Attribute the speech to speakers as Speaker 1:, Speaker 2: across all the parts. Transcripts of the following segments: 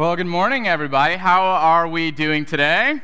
Speaker 1: Well, good morning, everybody. How are we doing today?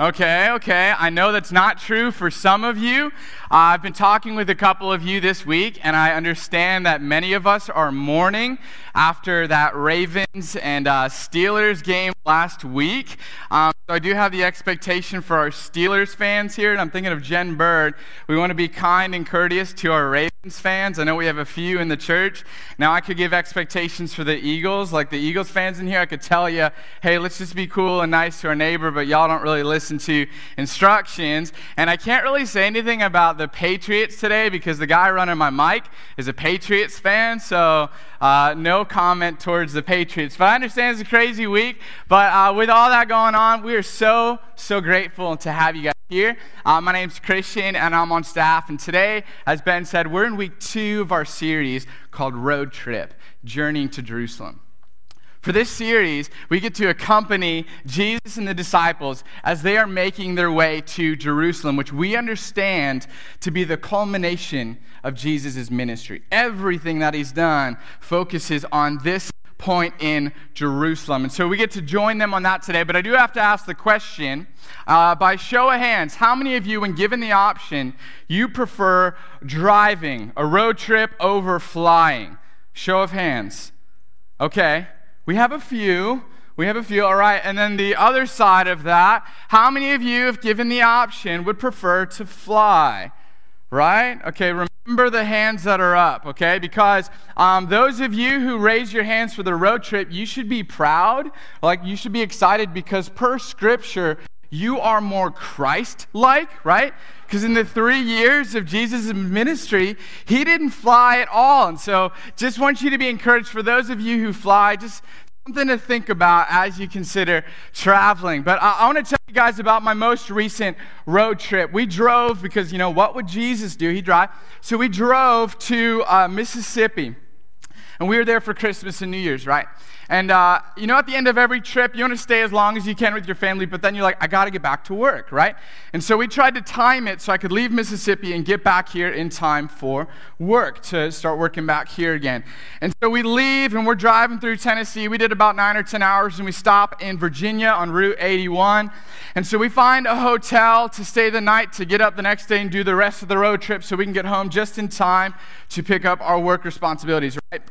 Speaker 1: Okay, okay. I know that's not true for some of you. Uh, I've been talking with a couple of you this week, and I understand that many of us are mourning after that Ravens and uh, Steelers game last week. Um, so I do have the expectation for our Steelers fans here, and I'm thinking of Jen Bird. We want to be kind and courteous to our Ravens fans. I know we have a few in the church. Now I could give expectations for the Eagles, like the Eagles fans in here. I could tell you, hey, let's just be cool and nice to our neighbor, but y'all don't really listen to instructions. And I can't really say anything about the Patriots today because the guy running my mic is a Patriots fan. So uh, no comment towards the Patriots. But I understand it's a crazy week. But uh, with all that going on, we are so, so grateful to have you guys here. Uh, my name's Christian, and I'm on staff. And today, as Ben said, we're in week two of our series called Road Trip Journeying to Jerusalem. For this series, we get to accompany Jesus and the disciples as they are making their way to Jerusalem, which we understand to be the culmination of Jesus' ministry. Everything that he's done focuses on this point in Jerusalem. And so we get to join them on that today. But I do have to ask the question uh, by show of hands how many of you, when given the option, you prefer driving a road trip over flying? Show of hands. Okay. We have a few. We have a few, all right. And then the other side of that, how many of you, if given the option, would prefer to fly? Right? Okay, remember the hands that are up, okay? Because um, those of you who raise your hands for the road trip, you should be proud. Like, you should be excited because per scripture, you are more Christ like, right? Because in the three years of Jesus' ministry, he didn't fly at all. And so just want you to be encouraged for those of you who fly, just something to think about as you consider traveling. But I, I want to tell you guys about my most recent road trip. We drove because, you know, what would Jesus do? He drive. So we drove to uh, Mississippi. And we were there for Christmas and New Year's, right? And uh, you know, at the end of every trip, you want to stay as long as you can with your family, but then you're like, I got to get back to work, right? And so we tried to time it so I could leave Mississippi and get back here in time for work to start working back here again. And so we leave and we're driving through Tennessee. We did about nine or 10 hours and we stop in Virginia on Route 81. And so we find a hotel to stay the night to get up the next day and do the rest of the road trip so we can get home just in time to pick up our work responsibilities, right?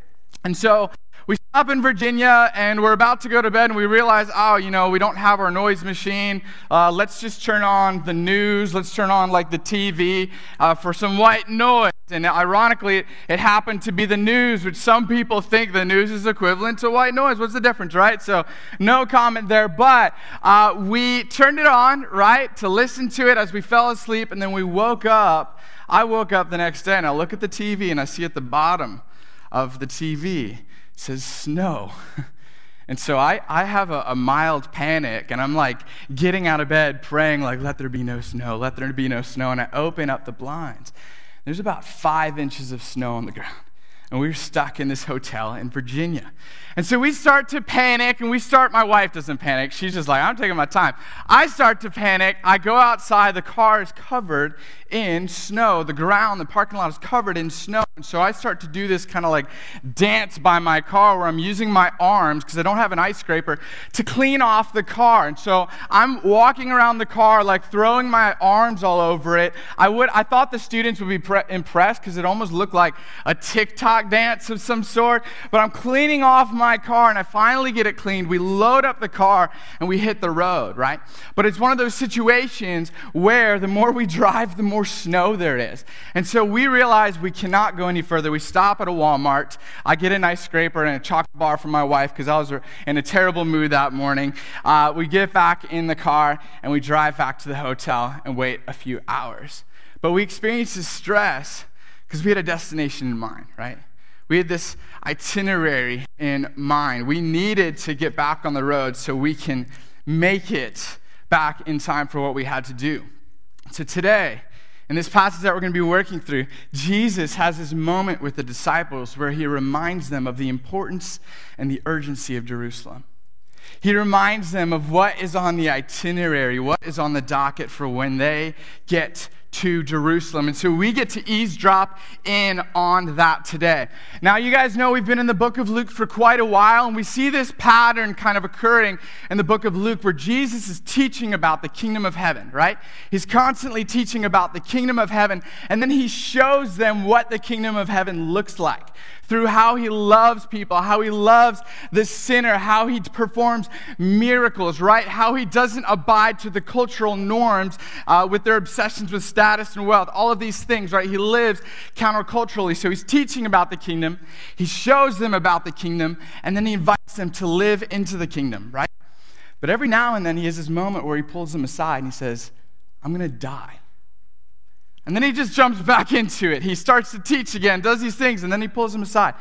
Speaker 1: And so we stop in Virginia and we're about to go to bed and we realize, oh, you know, we don't have our noise machine. Uh, let's just turn on the news. Let's turn on like the TV uh, for some white noise. And ironically, it happened to be the news, which some people think the news is equivalent to white noise. What's the difference, right? So, no comment there. But uh, we turned it on, right, to listen to it as we fell asleep. And then we woke up. I woke up the next day and I look at the TV and I see at the bottom of the TV says snow. And so I, I have a, a, mild panic, and I'm like getting out of bed, praying, like, let there be no snow, let there be no snow. And I open up the blinds. There's about five inches of snow on the ground and we were stuck in this hotel in Virginia. And so we start to panic, and we start, my wife doesn't panic. She's just like, I'm taking my time. I start to panic. I go outside, the car is covered in snow. The ground, the parking lot is covered in snow. And so I start to do this kind of like dance by my car where I'm using my arms, because I don't have an ice scraper, to clean off the car. And so I'm walking around the car, like throwing my arms all over it. I, would, I thought the students would be pre- impressed because it almost looked like a TikTok dance of some sort, but I'm cleaning off my car and I finally get it cleaned. We load up the car and we hit the road, right? But it's one of those situations where the more we drive, the more snow there is. And so we realize we cannot go any further. We stop at a Walmart. I get a nice scraper and a chocolate bar for my wife because I was in a terrible mood that morning. Uh, we get back in the car and we drive back to the hotel and wait a few hours. But we experience this stress because we had a destination in mind, right? We had this itinerary in mind. We needed to get back on the road so we can make it back in time for what we had to do. So today, in this passage that we're going to be working through, Jesus has this moment with the disciples where he reminds them of the importance and the urgency of Jerusalem. He reminds them of what is on the itinerary, what is on the docket for when they get to Jerusalem. And so we get to eavesdrop in on that today. Now, you guys know we've been in the book of Luke for quite a while, and we see this pattern kind of occurring in the book of Luke where Jesus is teaching about the kingdom of heaven, right? He's constantly teaching about the kingdom of heaven, and then he shows them what the kingdom of heaven looks like through how he loves people, how he loves the sinner, how he performs miracles, right? How he doesn't abide to the cultural norms uh, with their obsessions with status and wealth, all of these things, right? He lives counterculturally. So he's teaching about the kingdom, he shows them about the kingdom, and then he invites them to live into the kingdom, right? But every now and then he has this moment where he pulls them aside and he says, I'm going to die. And then he just jumps back into it. He starts to teach again, does these things, and then he pulls them aside.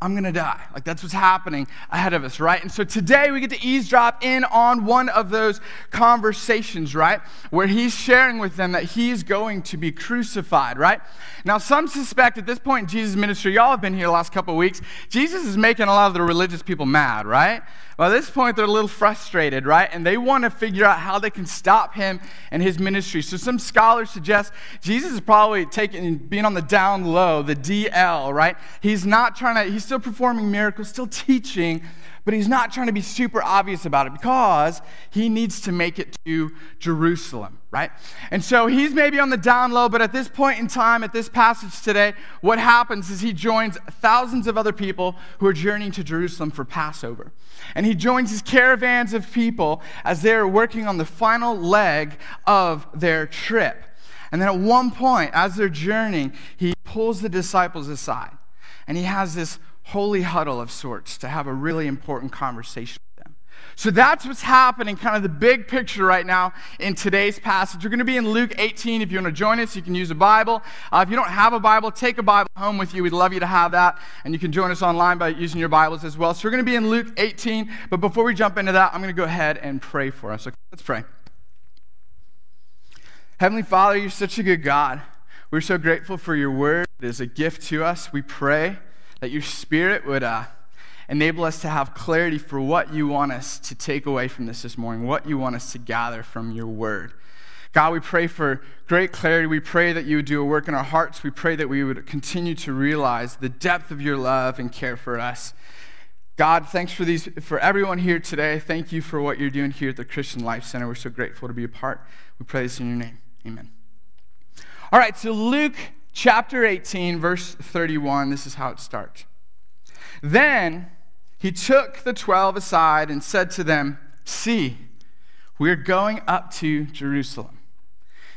Speaker 1: I'm going to die. Like that's what's happening ahead of us, right? And so today we get to eavesdrop in on one of those conversations, right? Where he's sharing with them that he's going to be crucified, right? Now, some suspect at this point in Jesus' ministry, y'all have been here the last couple of weeks, Jesus is making a lot of the religious people mad, right? Well, at this point, they're a little frustrated, right? And they want to figure out how they can stop him and his ministry. So some scholars suggest Jesus is probably taking, being on the down low, the DL, right? He's not trying to, he's still performing miracles, still teaching, but he's not trying to be super obvious about it because he needs to make it to Jerusalem, right? And so he's maybe on the down low, but at this point in time, at this passage today, what happens is he joins thousands of other people who are journeying to Jerusalem for Passover. And he joins his caravans of people as they're working on the final leg of their trip. And then at one point, as they're journeying, he pulls the disciples aside and he has this holy huddle of sorts to have a really important conversation with them. So that's what's happening, kind of the big picture right now in today's passage. We're going to be in Luke 18. If you want to join us, you can use a Bible. Uh, if you don't have a Bible, take a Bible home with you. We'd love you to have that. And you can join us online by using your Bibles as well. So we're going to be in Luke 18. But before we jump into that, I'm going to go ahead and pray for us. Okay, let's pray. Heavenly Father, you're such a good God. We're so grateful for your word. It is a gift to us. We pray that your spirit would uh, enable us to have clarity for what you want us to take away from this this morning, what you want us to gather from your word. God, we pray for great clarity. We pray that you would do a work in our hearts. We pray that we would continue to realize the depth of your love and care for us. God, thanks for these for everyone here today. Thank you for what you're doing here at the Christian Life Center. We're so grateful to be a part. We pray this in your name. Amen. All right, so Luke chapter 18, verse 31, this is how it starts. Then he took the twelve aside and said to them, See, we're going up to Jerusalem,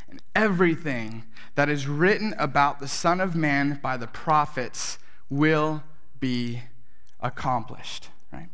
Speaker 1: and everything that is written about the Son of Man by the prophets will be accomplished. Right?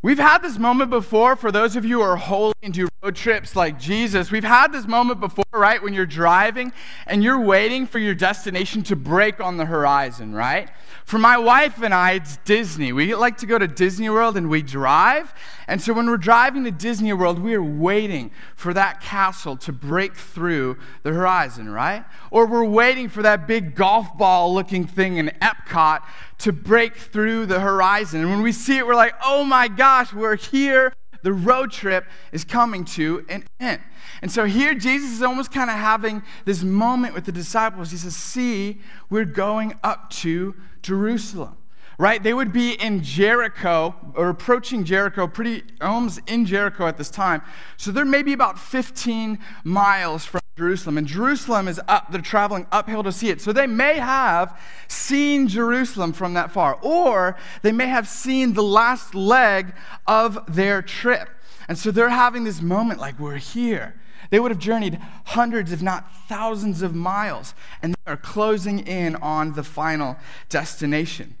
Speaker 1: We've had this moment before for those of you who are holy and do road trips like Jesus. We've had this moment before, right? When you're driving and you're waiting for your destination to break on the horizon, right? For my wife and I, it's Disney. We like to go to Disney World and we drive. And so when we're driving to Disney World, we are waiting for that castle to break through the horizon, right? Or we're waiting for that big golf ball looking thing in Epcot to break through the horizon. And when we see it, we're like, oh my gosh, we're here. The road trip is coming to an end. And so here, Jesus is almost kind of having this moment with the disciples. He says, See, we're going up to Jerusalem right? They would be in Jericho or approaching Jericho, pretty almost in Jericho at this time. So they're maybe about 15 miles from Jerusalem. And Jerusalem is up, they're traveling uphill to see it. So they may have seen Jerusalem from that far, or they may have seen the last leg of their trip. And so they're having this moment like, we're here. They would have journeyed hundreds, if not thousands of miles, and they are closing in on the final destination.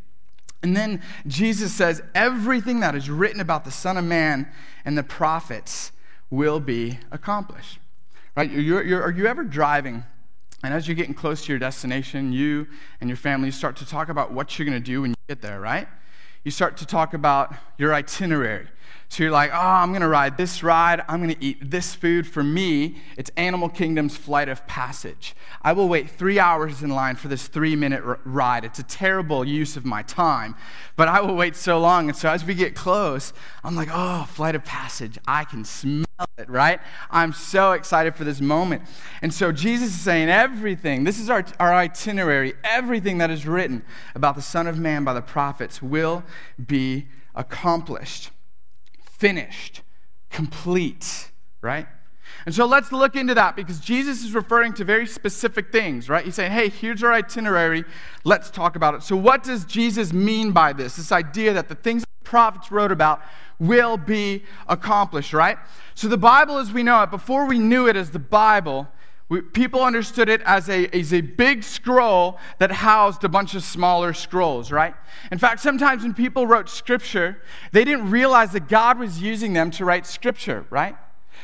Speaker 1: And then Jesus says, everything that is written about the Son of Man and the prophets will be accomplished. Right? You're, you're, are you ever driving? And as you're getting close to your destination, you and your family start to talk about what you're going to do when you get there, right? You start to talk about your itinerary. So you're like, oh, I'm going to ride this ride. I'm going to eat this food. For me, it's Animal Kingdom's Flight of Passage. I will wait three hours in line for this three minute r- ride. It's a terrible use of my time, but I will wait so long. And so as we get close, I'm like, oh, Flight of Passage. I can smell it, right? I'm so excited for this moment. And so Jesus is saying everything, this is our, our itinerary, everything that is written about the Son of Man by the prophets will be accomplished finished, complete, right? And so let's look into that because Jesus is referring to very specific things, right? He's saying, hey, here's our itinerary. Let's talk about it. So, what does Jesus mean by this? This idea that the things the prophets wrote about will be accomplished, right? So, the Bible as we know it, before we knew it as the Bible, we, people understood it as a, as a big scroll that housed a bunch of smaller scrolls, right? In fact, sometimes when people wrote scripture, they didn't realize that God was using them to write scripture, right?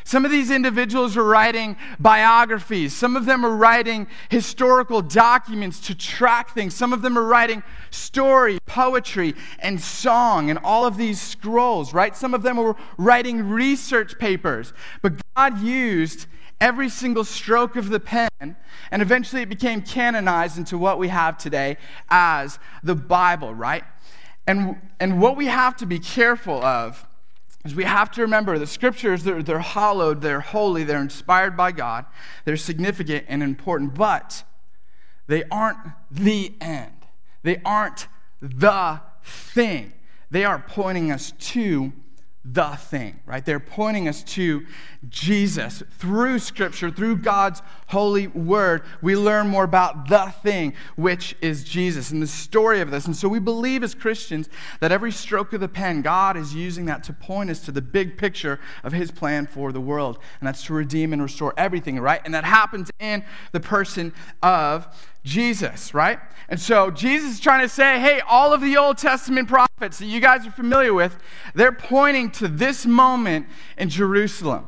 Speaker 1: Some of these individuals were writing biographies. Some of them were writing historical documents to track things. Some of them were writing story, poetry, and song, and all of these scrolls, right? Some of them were writing research papers. But God used every single stroke of the pen, and eventually it became canonized into what we have today as the Bible, right? And, and what we have to be careful of is we have to remember the scriptures, they're, they're hallowed, they're holy, they're inspired by God, they're significant and important, but they aren't the end. They aren't the thing. They are pointing us to the thing, right? They're pointing us to Jesus. Through Scripture, through God's holy word, we learn more about the thing, which is Jesus, and the story of this. And so we believe as Christians that every stroke of the pen, God is using that to point us to the big picture of His plan for the world. And that's to redeem and restore everything, right? And that happens in the person of Jesus, right? And so Jesus is trying to say, hey, all of the Old Testament prophets that you guys are familiar with, they're pointing to this moment in Jerusalem.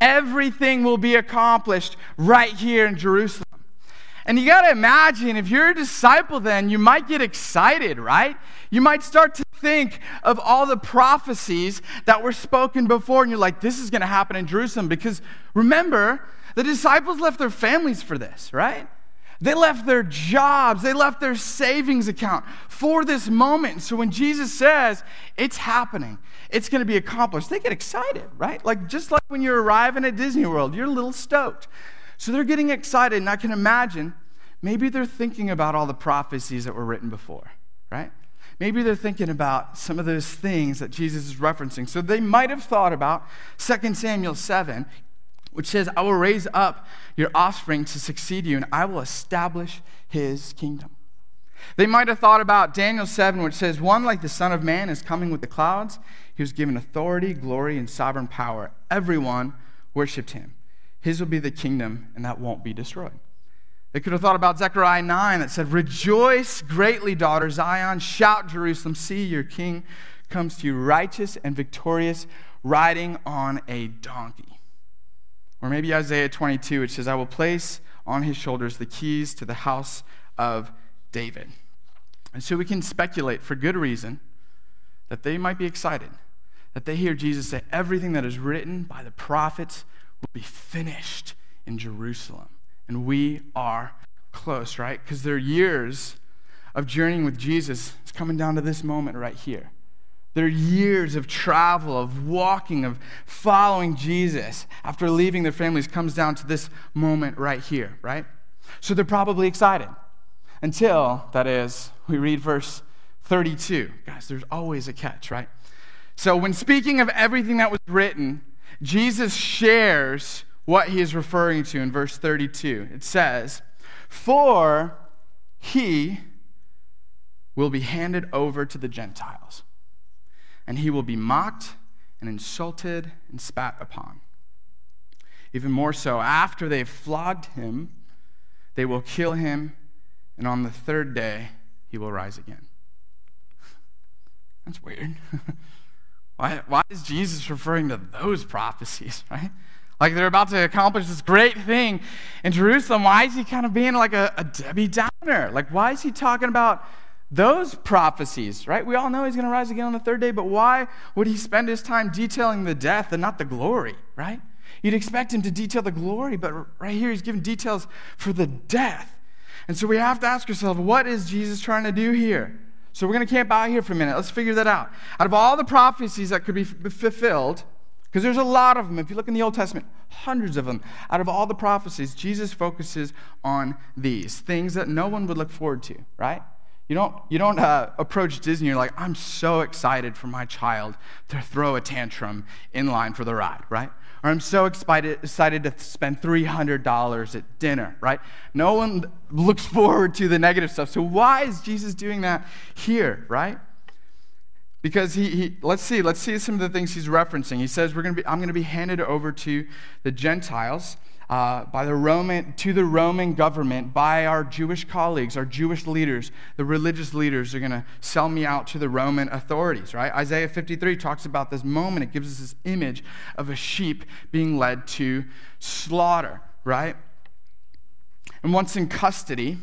Speaker 1: Everything will be accomplished right here in Jerusalem. And you got to imagine if you're a disciple, then you might get excited, right? You might start to think of all the prophecies that were spoken before, and you're like, this is going to happen in Jerusalem. Because remember, the disciples left their families for this, right? They left their jobs, they left their savings account for this moment. So when Jesus says it's happening, it's going to be accomplished, they get excited, right? Like just like when you're arriving at Disney World, you're a little stoked. So they're getting excited, and I can imagine maybe they're thinking about all the prophecies that were written before, right? Maybe they're thinking about some of those things that Jesus is referencing. So they might have thought about 2 Samuel 7 which says, I will raise up your offspring to succeed you, and I will establish his kingdom. They might have thought about Daniel 7, which says, One like the Son of Man is coming with the clouds. He was given authority, glory, and sovereign power. Everyone worshiped him. His will be the kingdom, and that won't be destroyed. They could have thought about Zechariah 9 that said, Rejoice greatly, daughter Zion. Shout, Jerusalem. See, your king comes to you righteous and victorious, riding on a donkey. Or maybe Isaiah 22, which says, I will place on his shoulders the keys to the house of David. And so we can speculate for good reason that they might be excited, that they hear Jesus say, Everything that is written by the prophets will be finished in Jerusalem. And we are close, right? Because their years of journeying with Jesus is coming down to this moment right here. Their years of travel, of walking, of following Jesus after leaving their families comes down to this moment right here, right? So they're probably excited until, that is, we read verse 32. Guys, there's always a catch, right? So when speaking of everything that was written, Jesus shares what he is referring to in verse 32. It says, For he will be handed over to the Gentiles and he will be mocked and insulted and spat upon. Even more so, after they've flogged him, they will kill him, and on the third day, he will rise again. That's weird. why, why is Jesus referring to those prophecies, right? Like they're about to accomplish this great thing in Jerusalem. Why is he kind of being like a, a Debbie Downer? Like, why is he talking about those prophecies, right? We all know he's going to rise again on the third day, but why would he spend his time detailing the death and not the glory, right? You'd expect him to detail the glory, but right here he's giving details for the death. And so we have to ask ourselves, what is Jesus trying to do here? So we're going to camp out here for a minute. Let's figure that out. Out of all the prophecies that could be fulfilled, because there's a lot of them. If you look in the Old Testament, hundreds of them. Out of all the prophecies, Jesus focuses on these things that no one would look forward to, right? You don't, you don't uh, approach Disney, you're like, I'm so excited for my child to throw a tantrum in line for the ride, right? Or I'm so excited, excited to spend $300 at dinner, right? No one looks forward to the negative stuff. So why is Jesus doing that here, right? Because he, he let's see, let's see some of the things he's referencing. He says, We're gonna be, I'm going to be handed over to the Gentiles uh, by the Roman, to the Roman government, by our Jewish colleagues, our Jewish leaders, the religious leaders are going to sell me out to the Roman authorities, right? Isaiah 53 talks about this moment. It gives us this image of a sheep being led to slaughter, right? And once in custody,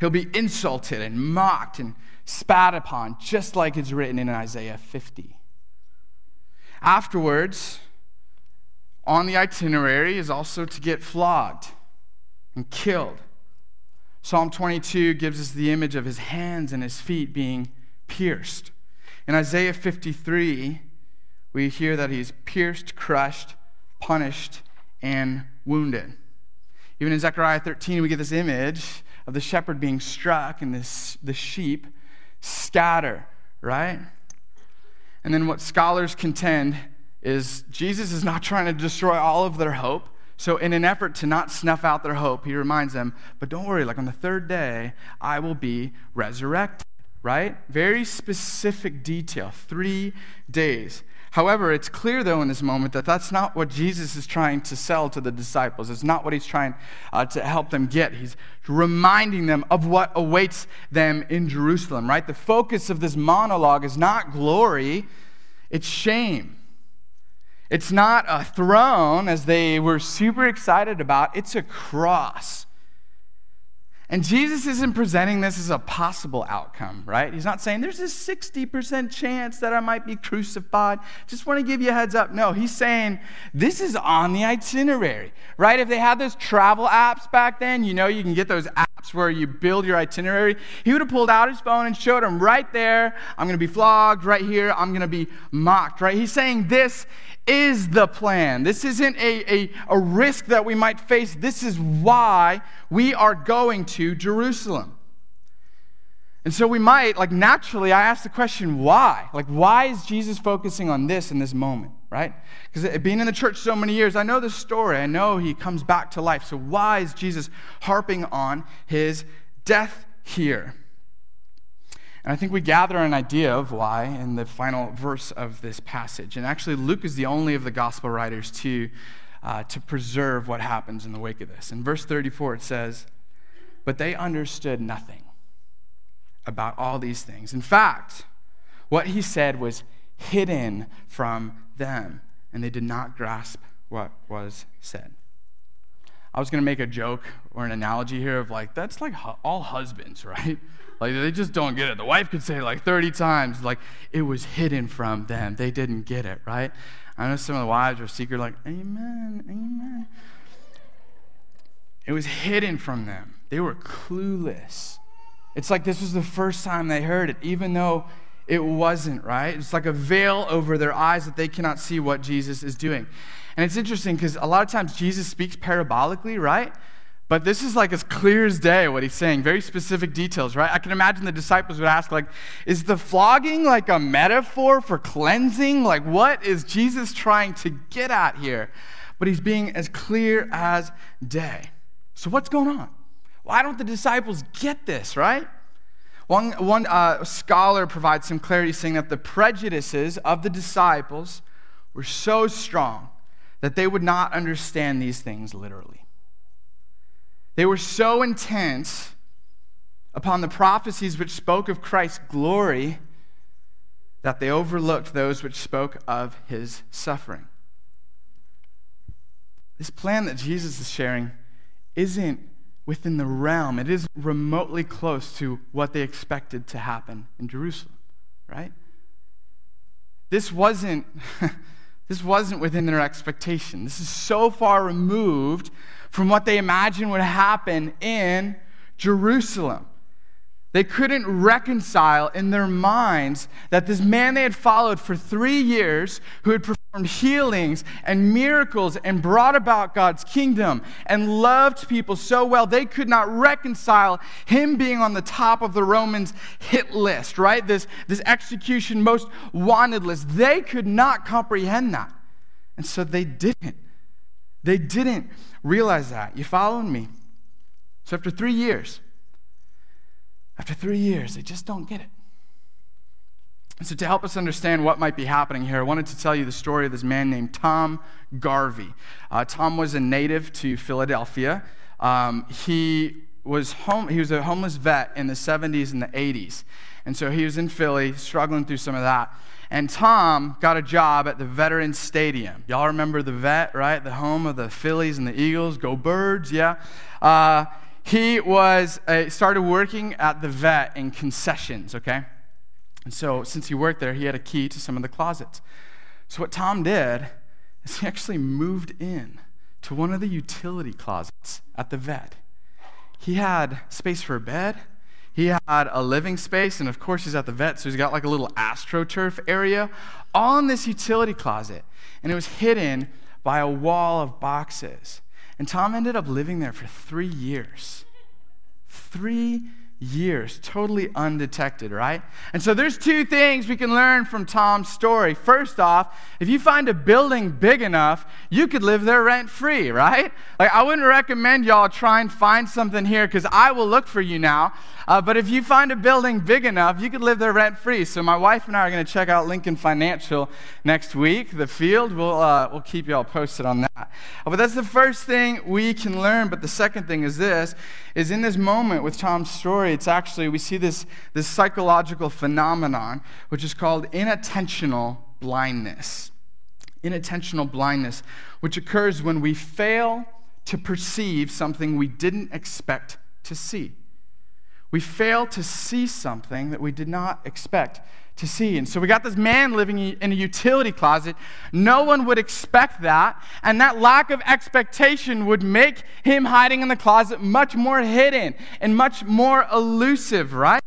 Speaker 1: he'll be insulted and mocked and spat upon, just like it's written in Isaiah 50. Afterwards, on the itinerary is also to get flogged and killed. Psalm 22 gives us the image of his hands and his feet being pierced. In Isaiah 53, we hear that he's pierced, crushed, punished, and wounded. Even in Zechariah 13, we get this image of the shepherd being struck and this, the sheep scatter, right? And then what scholars contend is Jesus is not trying to destroy all of their hope. So, in an effort to not snuff out their hope, he reminds them, but don't worry, like on the third day, I will be resurrected, right? Very specific detail, three days. However, it's clear, though, in this moment that that's not what Jesus is trying to sell to the disciples. It's not what he's trying uh, to help them get. He's reminding them of what awaits them in Jerusalem, right? The focus of this monologue is not glory, it's shame. It's not a throne, as they were super excited about, it's a cross. And Jesus isn't presenting this as a possible outcome, right? He's not saying there's a 60% chance that I might be crucified. Just want to give you a heads up. No, he's saying this is on the itinerary, right? If they had those travel apps back then, you know, you can get those apps where you build your itinerary. He would have pulled out his phone and showed him right there, I'm going to be flogged, right here, I'm going to be mocked, right? He's saying this is the plan. This isn't a, a, a risk that we might face. This is why we are going to Jerusalem. And so we might, like naturally, I ask the question, why? Like, why is Jesus focusing on this in this moment, right? Because being in the church so many years, I know the story. I know he comes back to life. So why is Jesus harping on his death here? And I think we gather an idea of why in the final verse of this passage. And actually, Luke is the only of the gospel writers to, uh, to preserve what happens in the wake of this. In verse 34, it says, But they understood nothing about all these things. In fact, what he said was hidden from them, and they did not grasp what was said. I was going to make a joke or an analogy here of like, that's like all husbands, right? Like they just don't get it. The wife could say like 30 times, like it was hidden from them. They didn't get it, right? I know some of the wives are secret, like, Amen, Amen. It was hidden from them. They were clueless. It's like this was the first time they heard it, even though it wasn't, right? It's like a veil over their eyes that they cannot see what Jesus is doing. And it's interesting because a lot of times Jesus speaks parabolically, right? But this is like as clear as day what he's saying, very specific details, right? I can imagine the disciples would ask, like, is the flogging like a metaphor for cleansing? Like, what is Jesus trying to get at here? But he's being as clear as day. So, what's going on? Why don't the disciples get this, right? One, one uh, scholar provides some clarity saying that the prejudices of the disciples were so strong that they would not understand these things literally. They were so intense upon the prophecies which spoke of Christ's glory that they overlooked those which spoke of his suffering. This plan that Jesus is sharing isn't within the realm. It is remotely close to what they expected to happen in Jerusalem, right? This wasn't, this wasn't within their expectation. This is so far removed from what they imagined would happen in Jerusalem. They couldn't reconcile in their minds that this man they had followed for three years, who had performed healings and miracles and brought about God's kingdom and loved people so well, they could not reconcile him being on the top of the Romans' hit list, right? This, this execution most wanted list. They could not comprehend that. And so they didn't. They didn't realize that. You following me? So after three years, after three years, they just don't get it. So, to help us understand what might be happening here, I wanted to tell you the story of this man named Tom Garvey. Uh, Tom was a native to Philadelphia. Um, he was home, he was a homeless vet in the 70s and the 80s. And so he was in Philly, struggling through some of that. And Tom got a job at the Veterans Stadium. Y'all remember the vet, right? The home of the Phillies and the Eagles. Go Birds, yeah. Uh, he was uh, started working at the vet in concessions okay? And so since he worked there he had a key to some of the closets. So what tom did is he actually moved in to one of the utility closets at the vet. He had space for a bed. He had a living space and of course he's at the vet so he's got like a little astroturf area all in this utility closet. And it was hidden by a wall of boxes and Tom ended up living there for three years. Three years, totally undetected, right? And so there's two things we can learn from Tom's story. First off, if you find a building big enough, you could live there rent free, right? Like, I wouldn't recommend y'all try and find something here because I will look for you now. Uh, but if you find a building big enough, you could live there rent free. So my wife and I are going to check out Lincoln Financial next week. The field, we'll, uh, we'll keep y'all posted on that. Uh, but that's the first thing we can learn. But the second thing is this, is in this moment with Tom's story, it's actually, we see this, this psychological phenomenon, which is called inattentional blindness. Inattentional blindness, which occurs when we fail to perceive something we didn't expect to see we fail to see something that we did not expect to see. And so we got this man living in a utility closet. No one would expect that. And that lack of expectation would make him hiding in the closet much more hidden and much more elusive, right?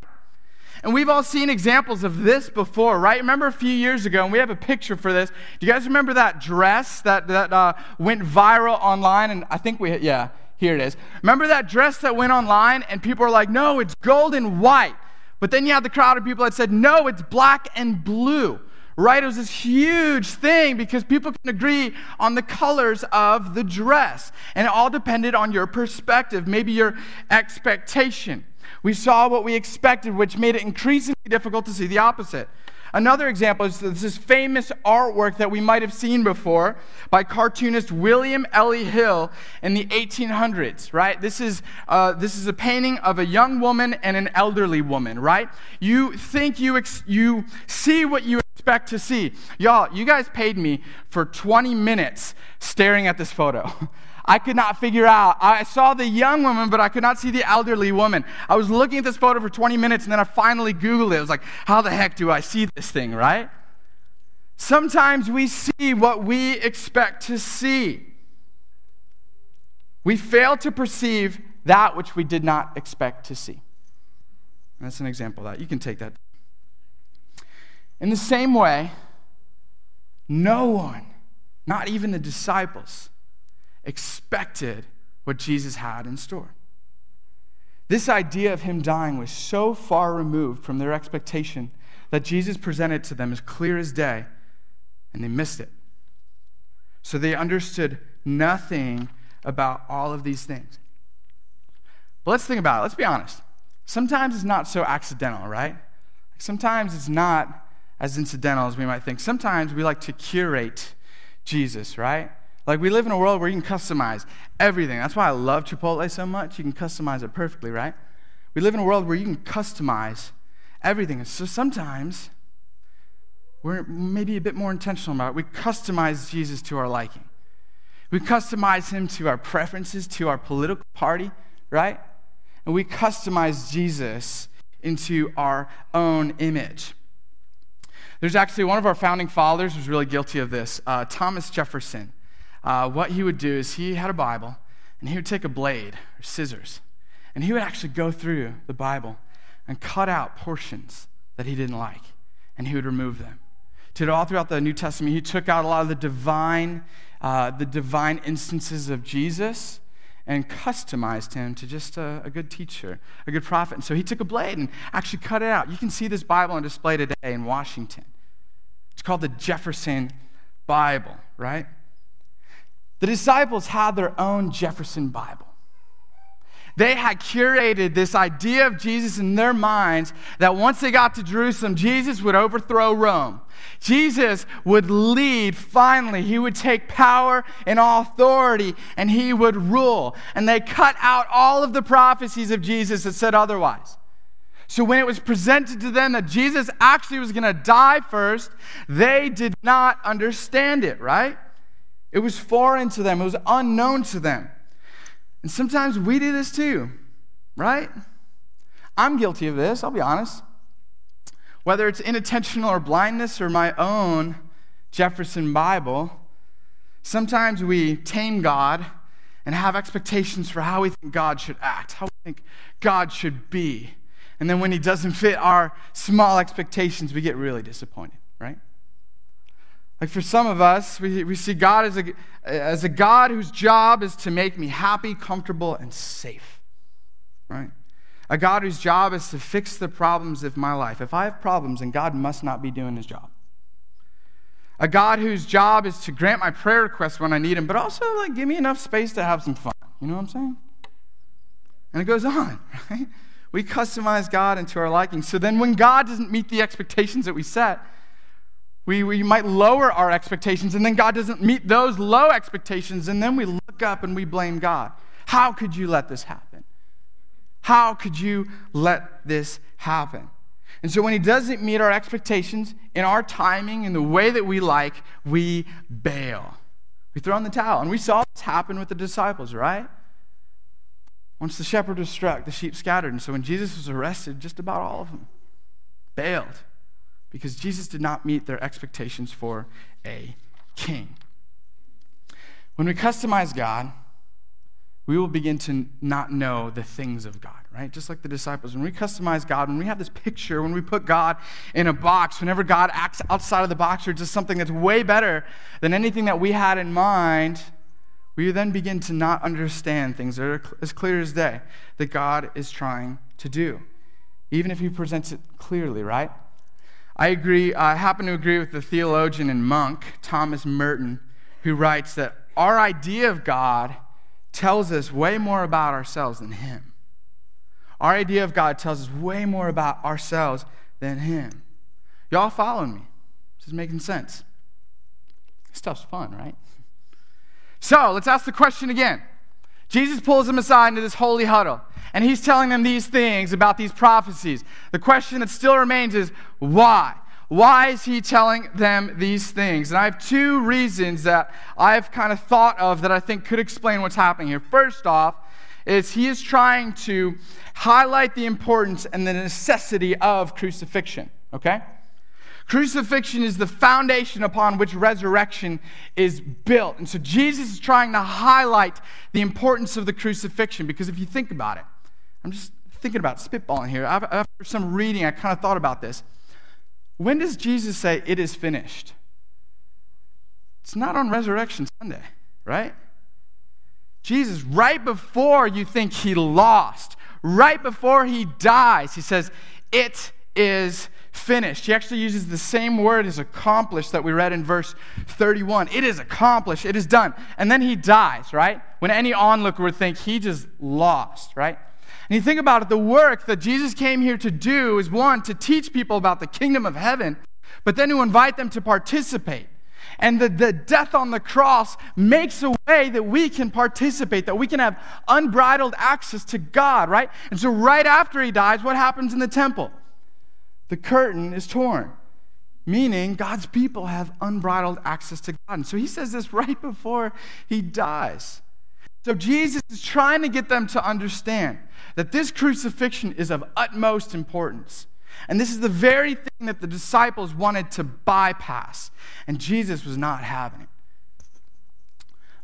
Speaker 1: And we've all seen examples of this before, right? Remember a few years ago, and we have a picture for this. Do you guys remember that dress that, that uh, went viral online? And I think we, yeah, here it is. Remember that dress that went online and people were like, no, it's gold and white. But then you had the crowd of people that said, no, it's black and blue. Right? It was this huge thing because people can agree on the colors of the dress. And it all depended on your perspective, maybe your expectation. We saw what we expected, which made it increasingly difficult to see the opposite. Another example is this famous artwork that we might have seen before by cartoonist William Ely Hill in the 1800s, right? This is, uh, this is a painting of a young woman and an elderly woman, right? You think you, ex- you see what you expect to see. Y'all, you guys paid me for 20 minutes staring at this photo. I could not figure out. I saw the young woman, but I could not see the elderly woman. I was looking at this photo for 20 minutes and then I finally Googled it. I was like, how the heck do I see this thing, right? Sometimes we see what we expect to see. We fail to perceive that which we did not expect to see. And that's an example of that. You can take that. In the same way, no one, not even the disciples, expected what Jesus had in store. This idea of him dying was so far removed from their expectation that Jesus presented to them as clear as day, and they missed it. So they understood nothing about all of these things. But let's think about it. Let's be honest. Sometimes it's not so accidental, right? Sometimes it's not as incidental as we might think. Sometimes we like to curate Jesus, right? Like, we live in a world where you can customize everything. That's why I love Chipotle so much. You can customize it perfectly, right? We live in a world where you can customize everything. So sometimes we're maybe a bit more intentional about it. We customize Jesus to our liking, we customize him to our preferences, to our political party, right? And we customize Jesus into our own image. There's actually one of our founding fathers was really guilty of this, uh, Thomas Jefferson. Uh, what he would do is he had a Bible, and he would take a blade or scissors, and he would actually go through the Bible and cut out portions that he didn't like, and he would remove them. To all throughout the New Testament, he took out a lot of the divine, uh, the divine instances of Jesus and customized him to just a, a, good teacher, a good prophet. And so he took a blade and actually cut it out. You can see this Bible on display today in Washington. It's called the Jefferson Bible, right? The disciples had their own Jefferson Bible. They had curated this idea of Jesus in their minds that once they got to Jerusalem, Jesus would overthrow Rome. Jesus would lead finally. He would take power and authority and he would rule. And they cut out all of the prophecies of Jesus that said otherwise. So when it was presented to them that Jesus actually was going to die first, they did not understand it, right? It was foreign to them, it was unknown to them. And sometimes we do this too, right? I'm guilty of this, I'll be honest. Whether it's inattentional or blindness or my own Jefferson Bible, sometimes we tame God and have expectations for how we think God should act, how we think God should be. And then when he doesn't fit our small expectations, we get really disappointed, right? Like for some of us, we, we see God as a, as a God whose job is to make me happy, comfortable, and safe, right? A God whose job is to fix the problems of my life. If I have problems, then God must not be doing his job. A God whose job is to grant my prayer requests when I need him, but also like give me enough space to have some fun. You know what I'm saying? And it goes on, right? We customize God into our liking. So then when God doesn't meet the expectations that we set, we, we might lower our expectations, and then God doesn't meet those low expectations, and then we look up and we blame God. How could you let this happen? How could you let this happen? And so when He doesn't meet our expectations in our timing, in the way that we like, we bail. We throw in the towel. And we saw this happen with the disciples, right? Once the shepherd was struck, the sheep scattered. And so when Jesus was arrested, just about all of them bailed because Jesus did not meet their expectations for a king. When we customize God, we will begin to not know the things of God, right? Just like the disciples. When we customize God, when we have this picture, when we put God in a box, whenever God acts outside of the box or does something that's way better than anything that we had in mind, we then begin to not understand things that are as clear as day that God is trying to do, even if He presents it clearly, right? I agree, I happen to agree with the theologian and monk, Thomas Merton, who writes that our idea of God tells us way more about ourselves than Him. Our idea of God tells us way more about ourselves than Him. Y'all following me? This is making sense. This stuff's fun, right? So let's ask the question again. Jesus pulls them aside into this holy huddle and he's telling them these things about these prophecies. The question that still remains is why? Why is he telling them these things? And I have two reasons that I've kind of thought of that I think could explain what's happening here. First off, is he is trying to highlight the importance and the necessity of crucifixion, okay? Crucifixion is the foundation upon which resurrection is built. And so Jesus is trying to highlight the importance of the crucifixion because if you think about it, I'm just thinking about spitballing here. After some reading, I kind of thought about this. When does Jesus say, It is finished? It's not on Resurrection Sunday, right? Jesus, right before you think he lost, right before he dies, he says, It is finished. He actually uses the same word as accomplished that we read in verse 31. It is accomplished, it is done. And then he dies, right? When any onlooker would think he just lost, right? And you think about it, the work that Jesus came here to do is one, to teach people about the kingdom of heaven, but then to invite them to participate. And the, the death on the cross makes a way that we can participate, that we can have unbridled access to God, right? And so, right after he dies, what happens in the temple? The curtain is torn, meaning God's people have unbridled access to God. And so he says this right before he dies. So Jesus is trying to get them to understand that this crucifixion is of utmost importance. And this is the very thing that the disciples wanted to bypass. And Jesus was not having it.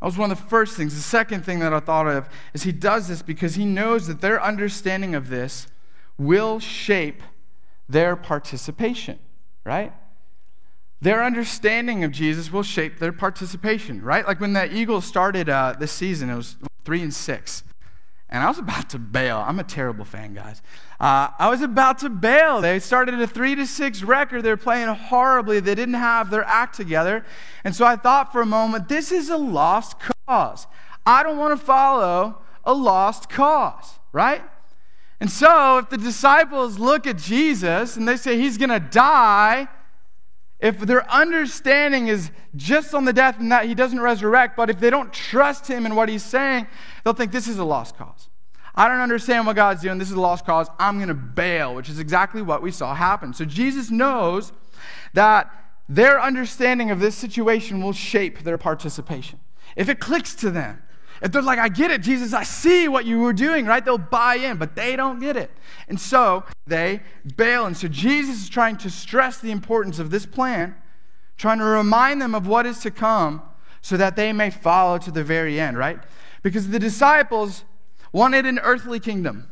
Speaker 1: That was one of the first things. The second thing that I thought of is he does this because he knows that their understanding of this will shape their participation, right? Their understanding of Jesus will shape their participation, right? Like when the Eagles started uh, this season, it was three and six. And I was about to bail. I'm a terrible fan, guys. Uh, I was about to bail. They started a three to six record. They're playing horribly. They didn't have their act together. And so I thought for a moment, this is a lost cause. I don't want to follow a lost cause, right? And so if the disciples look at Jesus and they say he's going to die, if their understanding is just on the death and that he doesn't resurrect, but if they don't trust him in what he's saying, they'll think this is a lost cause. I don't understand what God's doing. This is a lost cause. I'm going to bail, which is exactly what we saw happen. So Jesus knows that their understanding of this situation will shape their participation. If it clicks to them, if they're like, I get it, Jesus, I see what you were doing, right? They'll buy in, but they don't get it. And so they bail. And so Jesus is trying to stress the importance of this plan, trying to remind them of what is to come so that they may follow to the very end, right? Because the disciples wanted an earthly kingdom.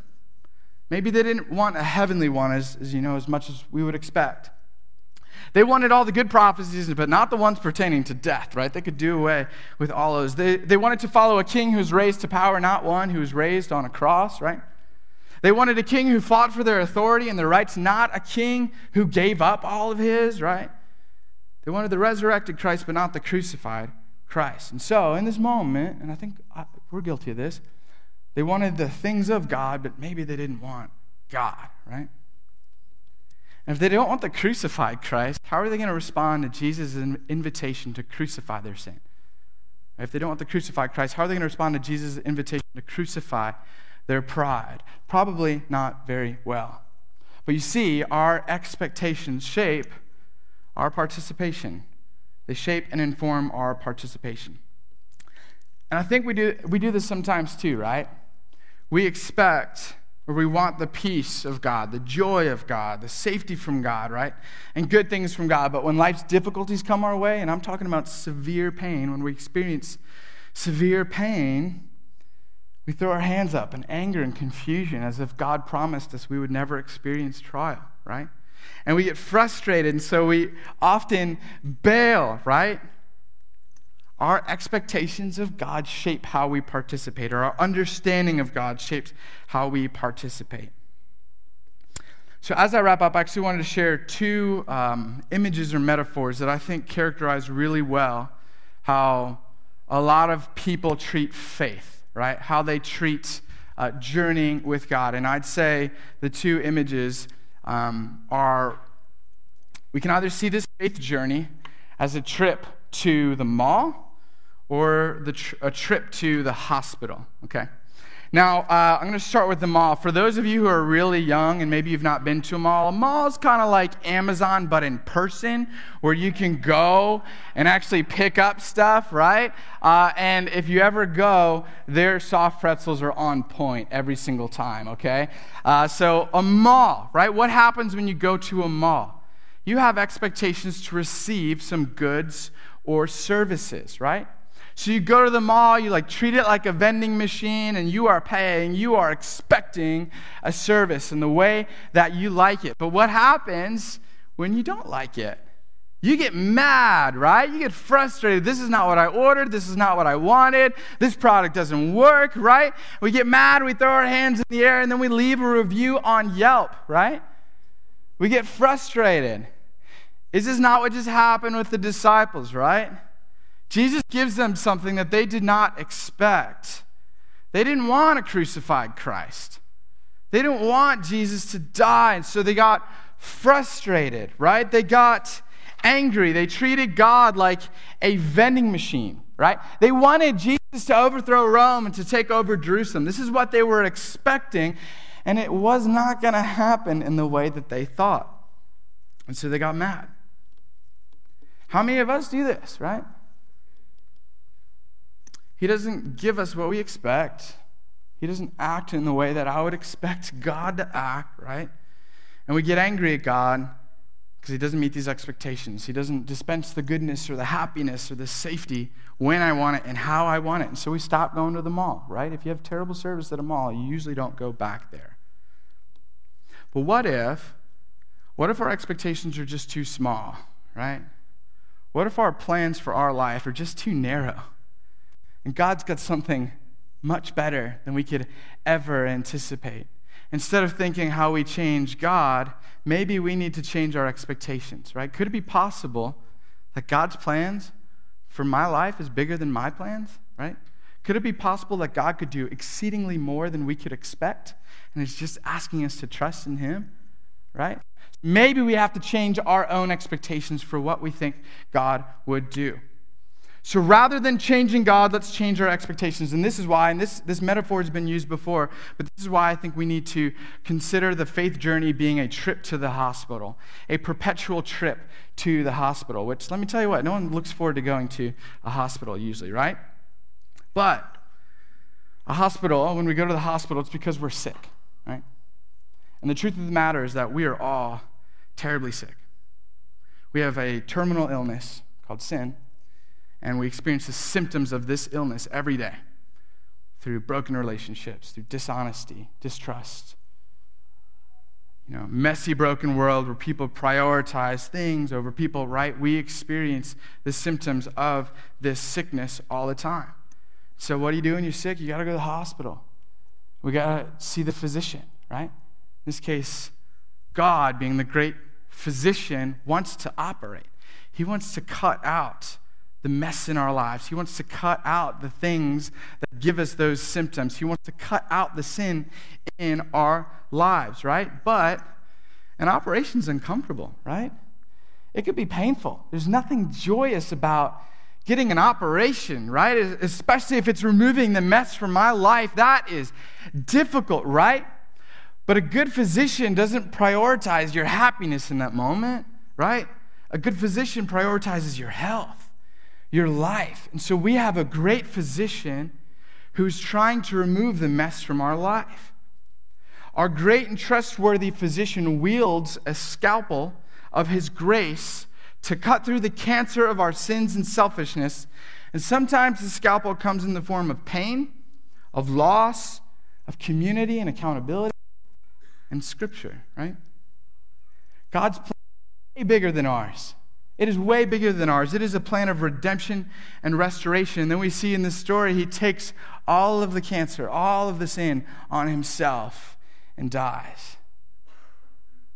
Speaker 1: Maybe they didn't want a heavenly one, as, as you know, as much as we would expect. They wanted all the good prophecies, but not the ones pertaining to death, right? They could do away with all those. They, they wanted to follow a king who was raised to power, not one who was raised on a cross, right? They wanted a king who fought for their authority and their rights, not a king who gave up all of his, right? They wanted the resurrected Christ, but not the crucified Christ. And so, in this moment, and I think uh, we're guilty of this, they wanted the things of God, but maybe they didn't want God, right? And if they don't want the crucified Christ, how are they going to respond to Jesus' invitation to crucify their sin? If they don't want the crucified Christ, how are they going to respond to Jesus' invitation to crucify their pride? Probably not very well. But you see, our expectations shape our participation. They shape and inform our participation. And I think we do, we do this sometimes too, right? We expect where we want the peace of God, the joy of God, the safety from God, right? And good things from God. But when life's difficulties come our way, and I'm talking about severe pain, when we experience severe pain, we throw our hands up in anger and confusion as if God promised us we would never experience trial, right? And we get frustrated, and so we often bail, right? Our expectations of God shape how we participate, or our understanding of God shapes how we participate. So, as I wrap up, I actually wanted to share two um, images or metaphors that I think characterize really well how a lot of people treat faith, right? How they treat uh, journeying with God. And I'd say the two images um, are we can either see this faith journey as a trip to the mall or tr- a trip to the hospital, okay? Now, uh, I'm going to start with the mall. For those of you who are really young and maybe you've not been to a mall, a mall is kind of like Amazon, but in person, where you can go and actually pick up stuff, right? Uh, and if you ever go, their soft pretzels are on point every single time, okay? Uh, so, a mall, right? What happens when you go to a mall? You have expectations to receive some goods or services, right? So you go to the mall, you like treat it like a vending machine, and you are paying, you are expecting a service in the way that you like it. But what happens when you don't like it? You get mad, right? You get frustrated. This is not what I ordered. This is not what I wanted. This product doesn't work, right? We get mad, we throw our hands in the air, and then we leave a review on Yelp, right? We get frustrated. Is this not what just happened with the disciples, right? Jesus gives them something that they did not expect. They didn't want a crucified Christ. They didn't want Jesus to die, and so they got frustrated, right? They got angry. They treated God like a vending machine, right? They wanted Jesus to overthrow Rome and to take over Jerusalem. This is what they were expecting, and it was not going to happen in the way that they thought. And so they got mad. How many of us do this, right? He doesn't give us what we expect. He doesn't act in the way that I would expect God to act, right? And we get angry at God because He doesn't meet these expectations. He doesn't dispense the goodness or the happiness or the safety when I want it and how I want it. And so we stop going to the mall, right? If you have terrible service at a mall, you usually don't go back there. But what if, what if our expectations are just too small, right? What if our plans for our life are just too narrow? And God's got something much better than we could ever anticipate. Instead of thinking how we change God, maybe we need to change our expectations, right? Could it be possible that God's plans for my life is bigger than my plans, right? Could it be possible that God could do exceedingly more than we could expect? And He's just asking us to trust in Him, right? Maybe we have to change our own expectations for what we think God would do. So rather than changing God, let's change our expectations. And this is why, and this, this metaphor has been used before, but this is why I think we need to consider the faith journey being a trip to the hospital, a perpetual trip to the hospital, which let me tell you what, no one looks forward to going to a hospital usually, right? But a hospital, when we go to the hospital, it's because we're sick, right? And the truth of the matter is that we are all terribly sick. We have a terminal illness called sin and we experience the symptoms of this illness every day through broken relationships, through dishonesty, distrust. You know, messy, broken world where people prioritize things over people, right? We experience the symptoms of this sickness all the time. So, what do you do when you're sick? You got to go to the hospital. We got to see the physician, right? In this case, God, being the great physician, wants to operate. He wants to cut out the mess in our lives. He wants to cut out the things that give us those symptoms. He wants to cut out the sin in our lives, right? But an operation's uncomfortable, right? It could be painful. There's nothing joyous about getting an operation, right? Especially if it's removing the mess from my life. That is difficult, right? But a good physician doesn't prioritize your happiness in that moment, right? A good physician prioritizes your health your life. And so we have a great physician who's trying to remove the mess from our life. Our great and trustworthy physician wields a scalpel of his grace to cut through the cancer of our sins and selfishness. And sometimes the scalpel comes in the form of pain, of loss, of community and accountability, and scripture, right? God's plan is way bigger than ours. It is way bigger than ours. It is a plan of redemption and restoration. And then we see in this story, he takes all of the cancer, all of the sin on himself and dies.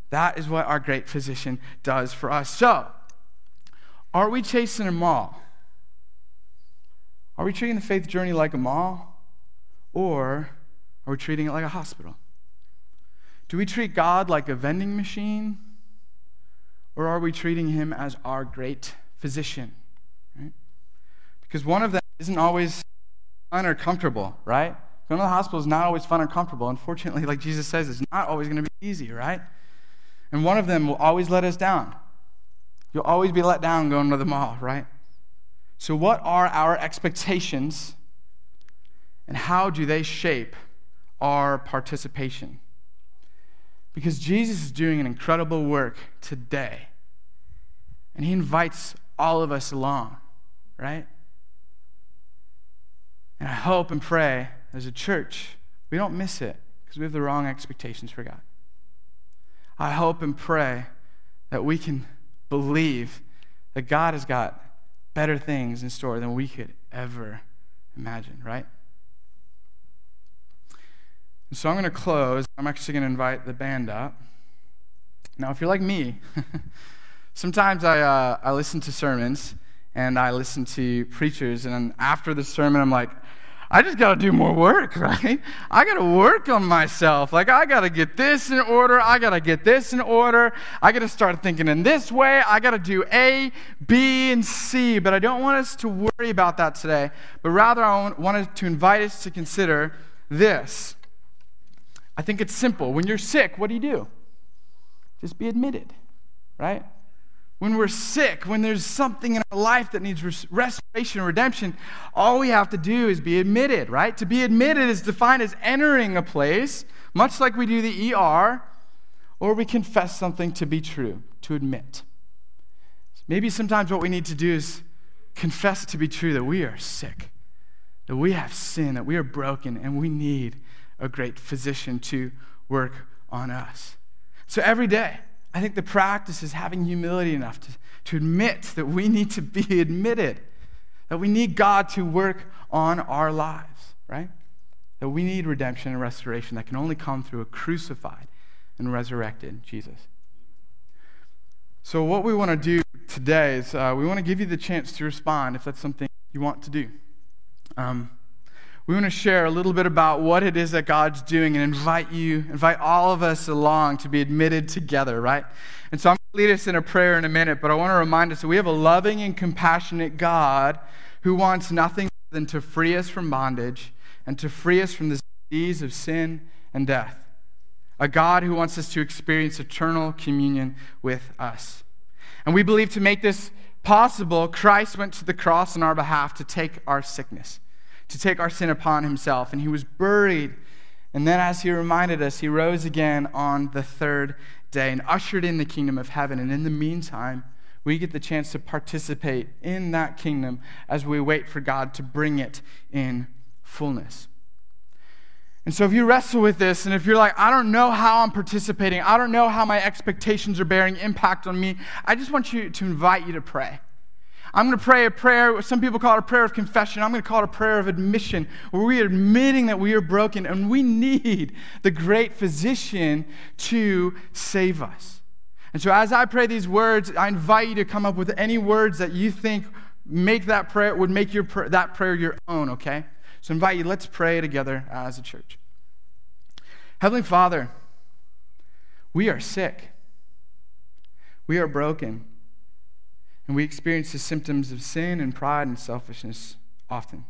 Speaker 1: That is what our great physician does for us. So, are we chasing a mall? Are we treating the faith journey like a mall? Or are we treating it like a hospital? Do we treat God like a vending machine? Or are we treating him as our great physician? Right? Because one of them isn't always fun or comfortable, right? Going to the hospital is not always fun or comfortable. Unfortunately, like Jesus says, it's not always going to be easy, right? And one of them will always let us down. You'll always be let down going to the mall, right? So, what are our expectations and how do they shape our participation? Because Jesus is doing an incredible work today and he invites all of us along, right? And I hope and pray as a church, we don't miss it because we have the wrong expectations for God. I hope and pray that we can believe that God has got better things in store than we could ever imagine, right? And so I'm going to close. I'm actually going to invite the band up. Now, if you're like me, Sometimes I, uh, I listen to sermons and I listen to preachers, and after the sermon, I'm like, I just got to do more work, right? I got to work on myself. Like, I got to get this in order. I got to get this in order. I got to start thinking in this way. I got to do A, B, and C. But I don't want us to worry about that today, but rather, I wanted to invite us to consider this. I think it's simple. When you're sick, what do you do? Just be admitted, right? when we're sick, when there's something in our life that needs restoration or redemption, all we have to do is be admitted, right? To be admitted is defined as entering a place, much like we do the ER, or we confess something to be true, to admit. Maybe sometimes what we need to do is confess to be true that we are sick, that we have sin, that we are broken, and we need a great physician to work on us. So every day, I think the practice is having humility enough to, to admit that we need to be admitted, that we need God to work on our lives, right? That we need redemption and restoration that can only come through a crucified and resurrected Jesus. So, what we want to do today is uh, we want to give you the chance to respond if that's something you want to do. Um, we want to share a little bit about what it is that God's doing and invite you, invite all of us along to be admitted together, right? And so I'm going to lead us in a prayer in a minute, but I want to remind us that we have a loving and compassionate God who wants nothing than to free us from bondage and to free us from the disease of sin and death. A God who wants us to experience eternal communion with us. And we believe to make this possible, Christ went to the cross on our behalf to take our sickness to take our sin upon himself. And he was buried. And then, as he reminded us, he rose again on the third day and ushered in the kingdom of heaven. And in the meantime, we get the chance to participate in that kingdom as we wait for God to bring it in fullness. And so, if you wrestle with this, and if you're like, I don't know how I'm participating, I don't know how my expectations are bearing impact on me, I just want you to invite you to pray. I'm going to pray a prayer, some people call it a prayer of confession. I'm going to call it a prayer of admission, where we are admitting that we are broken and we need the great physician to save us. And so, as I pray these words, I invite you to come up with any words that you think make that prayer, would make your, that prayer your own, okay? So, I invite you, let's pray together as a church. Heavenly Father, we are sick, we are broken. And we experience the symptoms of sin and pride and selfishness often.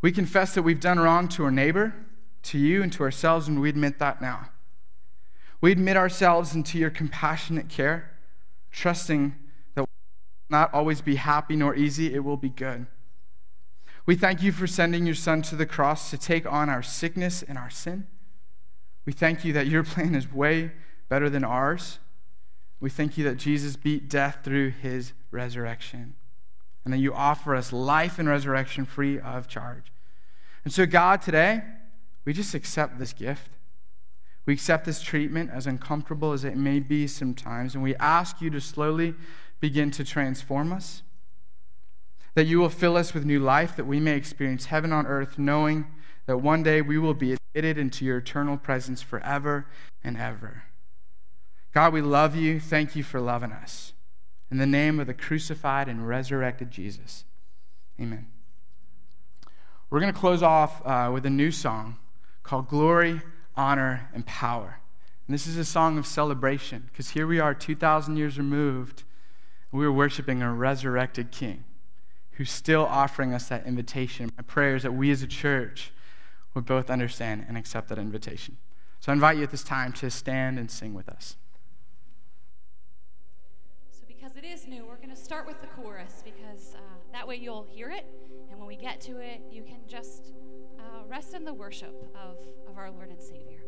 Speaker 1: We confess that we've done wrong to our neighbor, to you, and to ourselves, and we admit that now. We admit ourselves into your compassionate care, trusting that will not always be happy nor easy, it will be good. We thank you for sending your son to the cross to take on our sickness and our sin. We thank you that your plan is way better than ours. We thank you that Jesus beat death through his resurrection and that you offer us life and resurrection free of charge. And so, God, today, we just accept this gift. We accept this treatment, as uncomfortable as it may be sometimes, and we ask you to slowly begin to transform us. That you will fill us with new life, that we may experience heaven on earth, knowing that one day we will be admitted into your eternal presence forever and ever. God, we love you. Thank you for loving us. In the name of the crucified and resurrected Jesus. Amen. We're going to close off uh, with a new song called Glory, Honor, and Power. And this is a song of celebration because here we are, 2,000 years removed, we are worshiping a resurrected King who's still offering us that invitation. My prayer is that we as a church would both understand and accept that invitation. So I invite you at this time to stand and sing with us
Speaker 2: because it is new, we're going to start with the chorus because uh, that way you'll hear it. And when we get to it, you can just uh, rest in the worship of, of our Lord and Savior.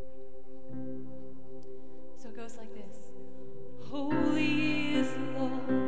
Speaker 2: So it goes like this Holy is the Lord,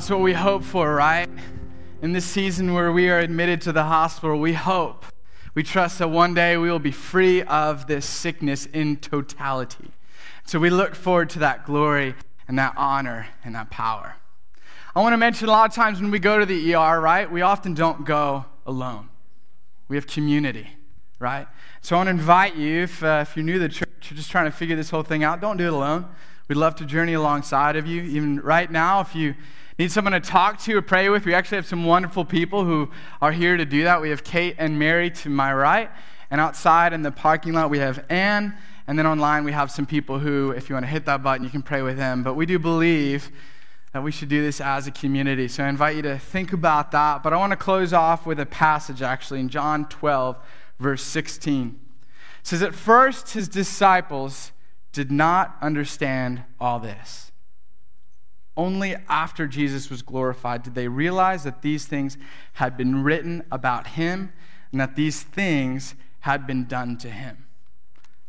Speaker 1: That's what we hope for, right? In this season where we are admitted to the hospital, we hope, we trust that one day we will be free of this sickness in totality. So we look forward to that glory and that honor and that power. I want to mention a lot of times when we go to the ER, right, we often don't go alone. We have community, right? So I want to invite you, if, uh, if you're new to the church, you're just trying to figure this whole thing out, don't do it alone. We'd love to journey alongside of you. Even right now, if you need someone to talk to or pray with, we actually have some wonderful people who are here to do that. We have Kate and Mary to my right, and outside in the parking lot, we have Anne. And then online, we have some people who, if you want to hit that button, you can pray with them. But we do believe that we should do this as a community. So I invite you to think about that. But I want to close off with a passage actually in John 12, verse 16. It says, At first, his disciples did not understand all this. Only after Jesus was glorified did they realize that these things had been written about him and that these things had been done to him.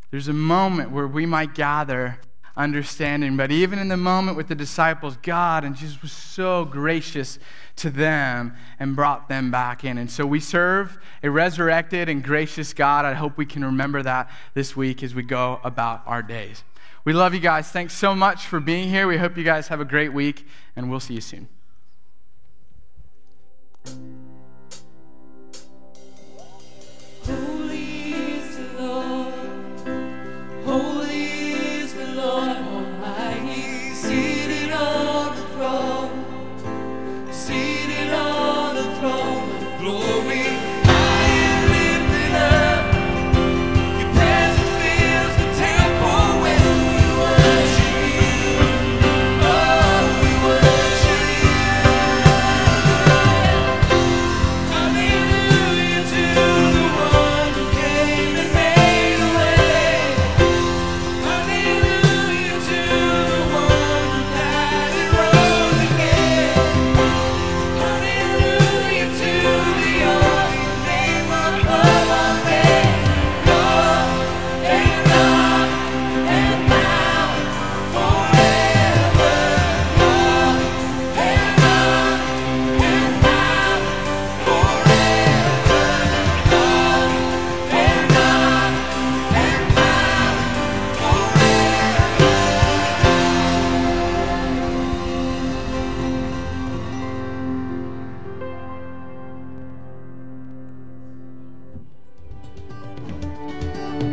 Speaker 1: There's a moment where we might gather understanding, but even in the moment with the disciples, God and Jesus was so gracious to them and brought them back in. And so we serve a resurrected and gracious God. I hope we can remember that this week as we go about our days. We love you guys. Thanks so much for being here. We hope you guys have a great week, and we'll see you soon.